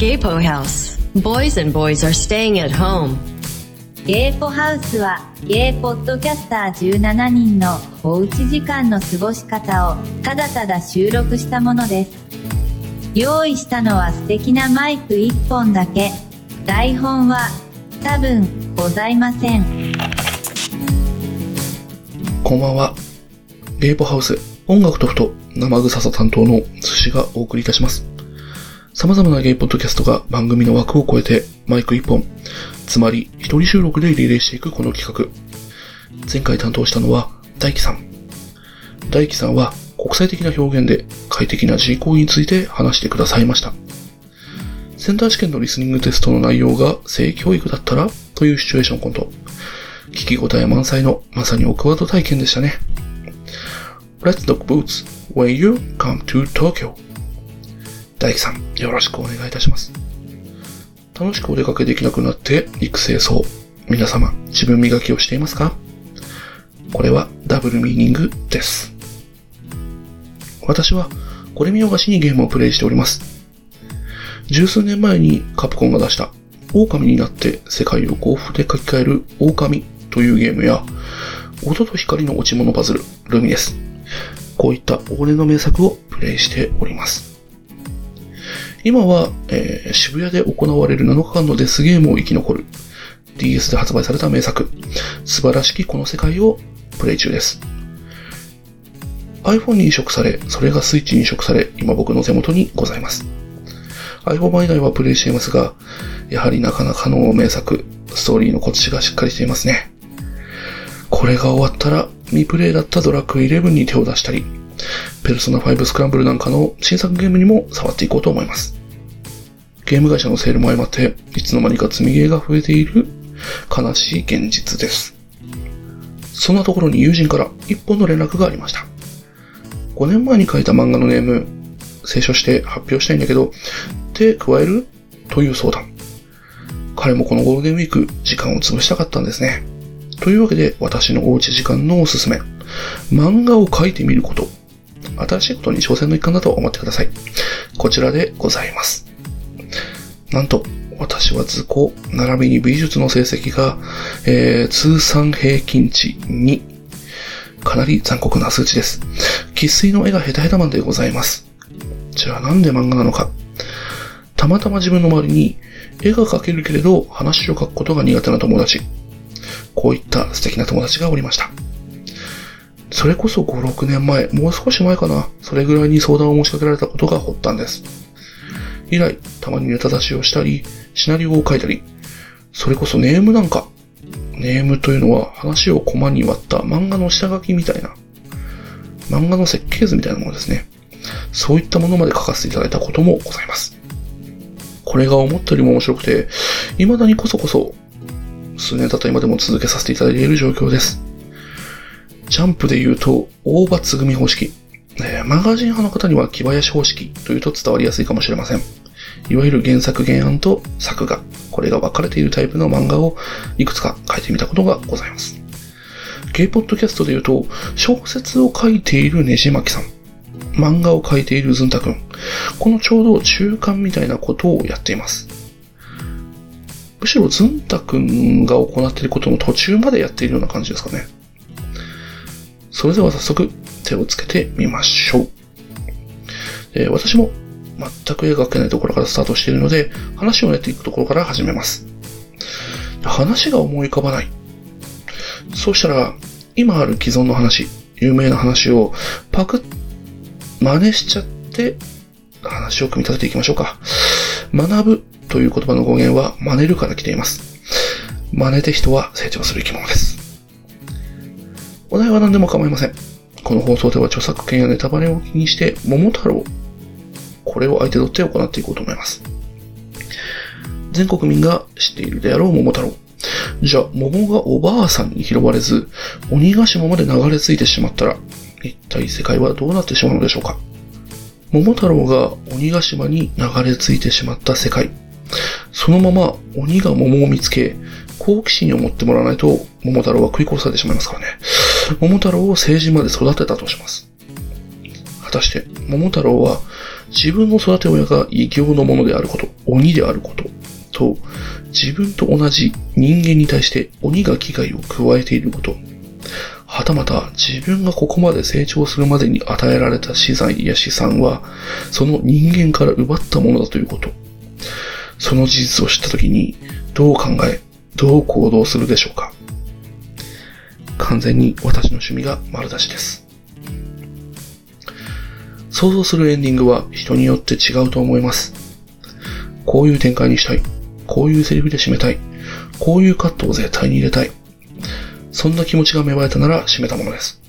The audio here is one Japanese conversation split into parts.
Gapo House. Boys and boys are staying at home. ゲーポハウスは、ゲーポッドキャスター17人のおうち時間の過ごし方をただただ収録したものです。用意したのは素敵なマイク1本だけ。台本は多分ございません。こんばんは。ゲーポハウス、音楽とふと生臭さ担当の寿司がお送りいたします。様々なゲイポッドキャストが番組の枠を超えてマイク一本、つまり一人収録でリレーしていくこの企画。前回担当したのは大輝さん。大輝さんは国際的な表現で快適な G 行為について話してくださいました。センター試験のリスニングテストの内容が性教育だったらというシチュエーションコント。聞き応え満載のまさにオクワード体験でしたね。Let's look boots when you come to Tokyo. 大輝さん、よろしくお願いいたします。楽しくお出かけできなくなって育成層。皆様、自分磨きをしていますか？これはダブルミーニングです。私は、これ見逃しにゲームをプレイしております。十数年前にカプコンが出した、狼になって世界を幸福で書き換える狼というゲームや、音と光の落ち物パズル、ルミネス。こういった往年の名作をプレイしております。今は、えー渋谷で行われる7日間のデスゲームを生き残る DS で発売された名作、素晴らしきこの世界をプレイ中です。iPhone に移植され、それがスイッチに移植され、今僕の手元にございます。iPhone 版以外はプレイしていますが、やはりなかなかの名作、ストーリーのコツがしっかりしていますね。これが終わったら、未プレイだったドラッグ11に手を出したり、ペルソナ5スクランブルなんかの新作ゲームにも触っていこうと思います。ゲーム会社のセールも相まって、いつの間にか積みゲーが増えている悲しい現実です。そんなところに友人から一本の連絡がありました。5年前に書いた漫画のネーム、清書して発表したいんだけど、手加えるという相談。彼もこのゴールデンウィーク、時間を潰したかったんですね。というわけで、私のおうち時間のおすすめ。漫画を描いてみること。新しいことに挑戦の一環だと思ってください。こちらでございます。なんと、私は図工、並びに美術の成績が、えー、通算平均値2。かなり残酷な数値です。喫水の絵がヘタヘタマンでございます。じゃあなんで漫画なのか。たまたま自分の周りに絵が描けるけれど話を書くことが苦手な友達。こういった素敵な友達がおりました。それこそ5、6年前、もう少し前かな。それぐらいに相談を申しかけられたことが発端です。以来、たまにネタ出しをしたり、シナリオを書いたり、それこそネームなんか。ネームというのは話をコマに割った漫画の下書きみたいな。漫画の設計図みたいなものですね。そういったものまで書かせていただいたこともございます。これが思ったよりも面白くて、未だにこそこそ、数年経った今でも続けさせていただいている状況です。ジャンプで言うと、大罰組方式。えマガジン派の方には木林方式というと伝わりやすいかもしれません。いわゆる原作原案と作画。これが分かれているタイプの漫画をいくつか書いてみたことがございます。ゲイポッドキャストで言うと、小説を書いているねじまきさん。漫画を書いているずんたくん。このちょうど中間みたいなことをやっています。むしろずんたくんが行っていることの途中までやっているような感じですかね。それでは早速手をつけてみましょう。えー私も全く絵が描けないところからスタートしているので、話を練っていくところから始めます。話が思い浮かばない。そうしたら、今ある既存の話、有名な話をパクッ、真似しちゃって、話を組み立てていきましょうか。学ぶという言葉の語源は真似るから来ています。真似て人は成長する生き物です。題は何でも構いません。この放送では著作権やネタバレを気にして、桃太郎、これを相手取って行っていこうと思います。全国民が知っているであろう桃太郎。じゃあ、桃がおばあさんに拾われず、鬼ヶ島まで流れ着いてしまったら、一体世界はどうなってしまうのでしょうか桃太郎が鬼ヶ島に流れ着いてしまった世界。そのまま鬼が桃を見つけ、好奇心を持ってもらわないと、桃太郎は食い殺されてしまいますからね。桃太郎を成人まで育てたとします。果たして、桃太郎は自分の育て親が異形のものであること、鬼であること、と、自分と同じ人間に対して鬼が危害を加えていること、はたまた自分がここまで成長するまでに与えられた資材や資産は、その人間から奪ったものだということ。その事実を知ったときに、どう考え、どう行動するでしょうか完全に私の趣味が丸出しです。想像するエンディングは人によって違うと思います。こういう展開にしたい。こういうセリフで締めたい。こういうカットを絶対に入れたい。そんな気持ちが芽生えたなら締めたものです。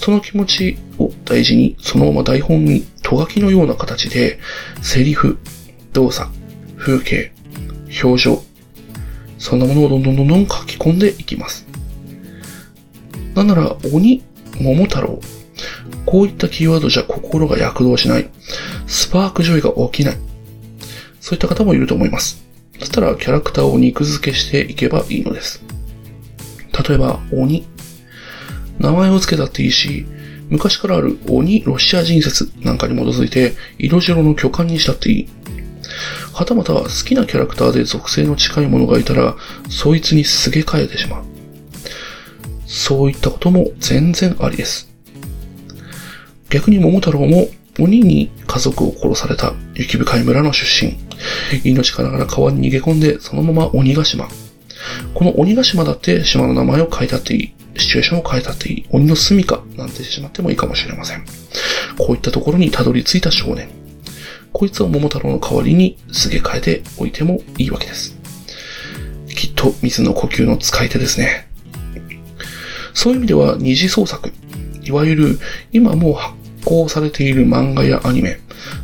その気持ちを大事に、そのまま台本にト書きのような形で、セリフ、動作、風景、表情、そんなものをどんどんどんどん書き込んでいきます。なんなら、鬼、桃太郎、こういったキーワードじゃ心が躍動しない。スパークジョイが起きない。そういった方もいると思います。そしたらキャラクターを肉付けしていけばいいのです。例えば、鬼。名前を付けたっていいし、昔からある鬼ロシア人説なんかに基づいて、色白の巨漢にしたっていい。はたまた好きなキャラクターで属性の近いものがいたら、そいつにすげ替えてしまう。そういったことも全然ありです。逆に桃太郎も鬼に家族を殺された雪深い村の出身。命からがら川に逃げ込んでそのまま鬼ヶ島。この鬼ヶ島だって島の名前を変えたっていい。シチュエーションを変えたっていい。鬼の住処なんてしてしまってもいいかもしれません。こういったところにたどり着いた少年。こいつを桃太郎の代わりにすげ替えておいてもいいわけです。きっと水の呼吸の使い手ですね。そういう意味では二次創作。いわゆる今もう発行されている漫画やアニメ、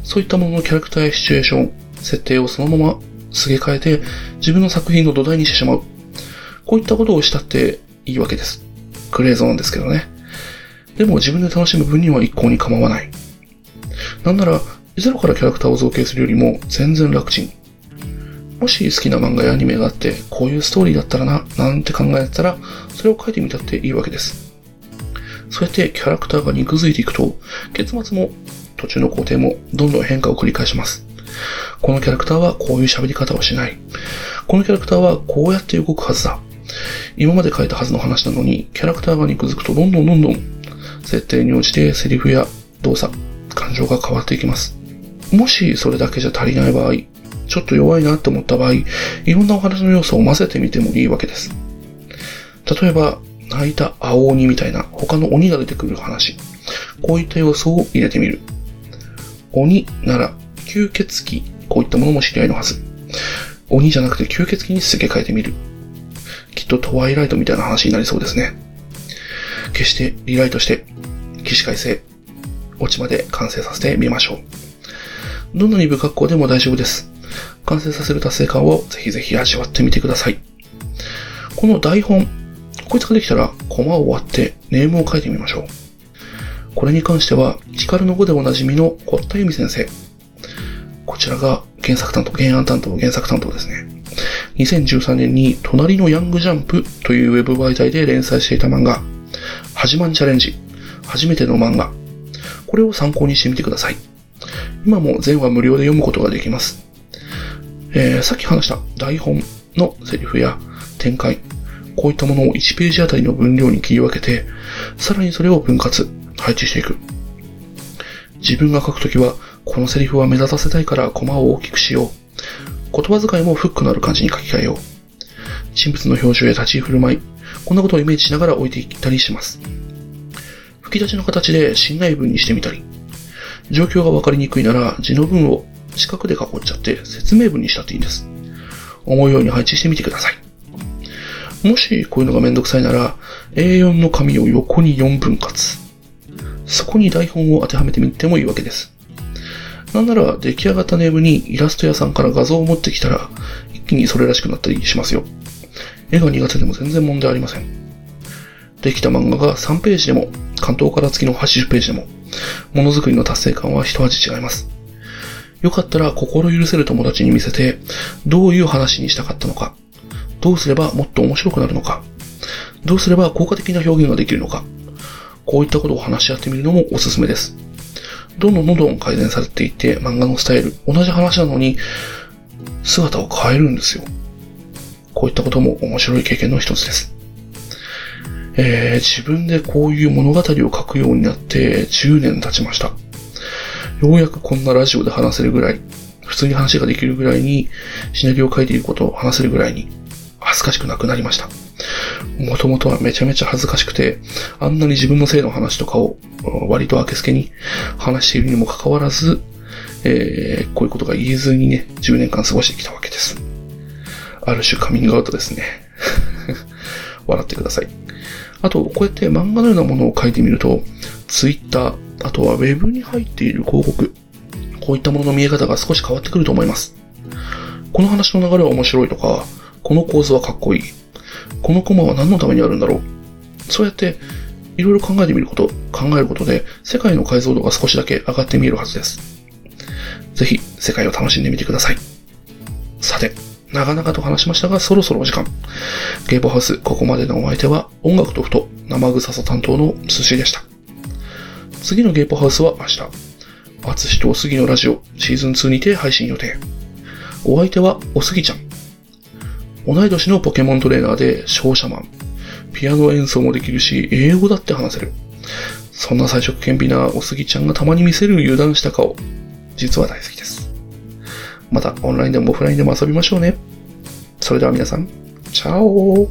そういったもののキャラクターやシチュエーション、設定をそのまますげ替えて自分の作品の土台にしてしまう。こういったことをしたっていいわけです。クレーゾーンですけどね。でも自分で楽しむ分には一向に構わない。なんなら、ゼロからキャラクターを造形するよりも全然楽ちん。もし好きな漫画やアニメがあって、こういうストーリーだったらな、なんて考えたら、それを書いてみたっていいわけです。そうやってキャラクターが肉づいていくと、結末も途中の工程もどんどん変化を繰り返します。このキャラクターはこういう喋り方をしない。このキャラクターはこうやって動くはずだ。今まで書いたはずの話なのに、キャラクターが肉づくとどんどんどんどん設定に応じてセリフや動作、感情が変わっていきます。もしそれだけじゃ足りない場合、ちょっと弱いなって思った場合、いろんなお話の要素を混ぜてみてもいいわけです。例えば、泣いた青鬼みたいな他の鬼が出てくる話。こういった要素を入れてみる。鬼なら吸血鬼、こういったものも知り合いのはず。鬼じゃなくて吸血鬼にすげ替えてみる。きっとトワイライトみたいな話になりそうですね。決してリライトして、起死回生、落ちまで完成させてみましょう。どんなに不格好でも大丈夫です。完成させる達成感をぜひぜひ味わってみてください。この台本、こいつができたらコマを割ってネームを書いてみましょう。これに関しては、ヒカルの語でおなじみの堀田由美先生。こちらが原作担当、原案担当、原作担当ですね。2013年に隣のヤングジャンプというウェブ媒体で連載していた漫画、はじまんチャレンジ、初めての漫画。これを参考にしてみてください。今も全話無料で読むことができます。えー、さっき話した台本のセリフや展開、こういったものを1ページあたりの分量に切り分けて、さらにそれを分割、配置していく。自分が書くときは、このセリフは目立たせたいからコマを大きくしよう。言葉遣いもフックのある感じに書き換えよう。人物の表情や立ち居振る舞い、こんなことをイメージしながら置いていったりします。吹き出しの形で信頼文にしてみたり、状況がわかりにくいなら字の文を四角で囲っちゃって説明文にしたっていいんです。思うように配置してみてください。もしこういうのがめんどくさいなら、A4 の紙を横に4分割。そこに台本を当てはめてみてもいいわけです。なんなら出来上がったネームにイラスト屋さんから画像を持ってきたら、一気にそれらしくなったりしますよ。絵が苦手でも全然問題ありません。できた漫画が3ページでも、関東から付きの80ページでも、ものづくりの達成感は一味違います。よかったら心許せる友達に見せて、どういう話にしたかったのか、どうすればもっと面白くなるのか、どうすれば効果的な表現ができるのか、こういったことを話し合ってみるのもおすすめです。どんどんどんどん改善されていて、漫画のスタイル、同じ話なのに、姿を変えるんですよ。こういったことも面白い経験の一つです。えー、自分でこういう物語を書くようになって10年経ちました。ようやくこんなラジオで話せるぐらい、普通に話ができるぐらいに、シナリオを書いていることを話せるぐらいに、恥ずかしくなくなりました。もともとはめちゃめちゃ恥ずかしくて、あんなに自分の性の話とかを割と明けすけに話しているにもかかわらず、えー、こういうことが言えずにね、10年間過ごしてきたわけです。ある種カミングアウトですね。笑ってください。あと、こうやって漫画のようなものを書いてみると、Twitter、あとは Web に入っている広告、こういったものの見え方が少し変わってくると思います。この話の流れは面白いとか、この構図はかっこいい。このコマは何のためにあるんだろう。そうやって、いろいろ考えてみること、考えることで、世界の解像度が少しだけ上がって見えるはずです。ぜひ、世界を楽しんでみてください。さて、長々と話しましたが、そろそろお時間。ゲーポハウス、ここまでのお相手は、音楽とふと、生臭さ担当の寿司でした。次のゲーポハウスは明日。あつしとおすぎのラジオ、シーズン2にて配信予定。お相手は、おすぎちゃん。同い年のポケモントレーナーで、商社マン。ピアノ演奏もできるし、英語だって話せる。そんな彩色兼備なおすぎちゃんがたまに見せる油断した顔。実は大好きです。また、オンラインでもオフラインでも遊びましょうね。それでは皆さん、チャオ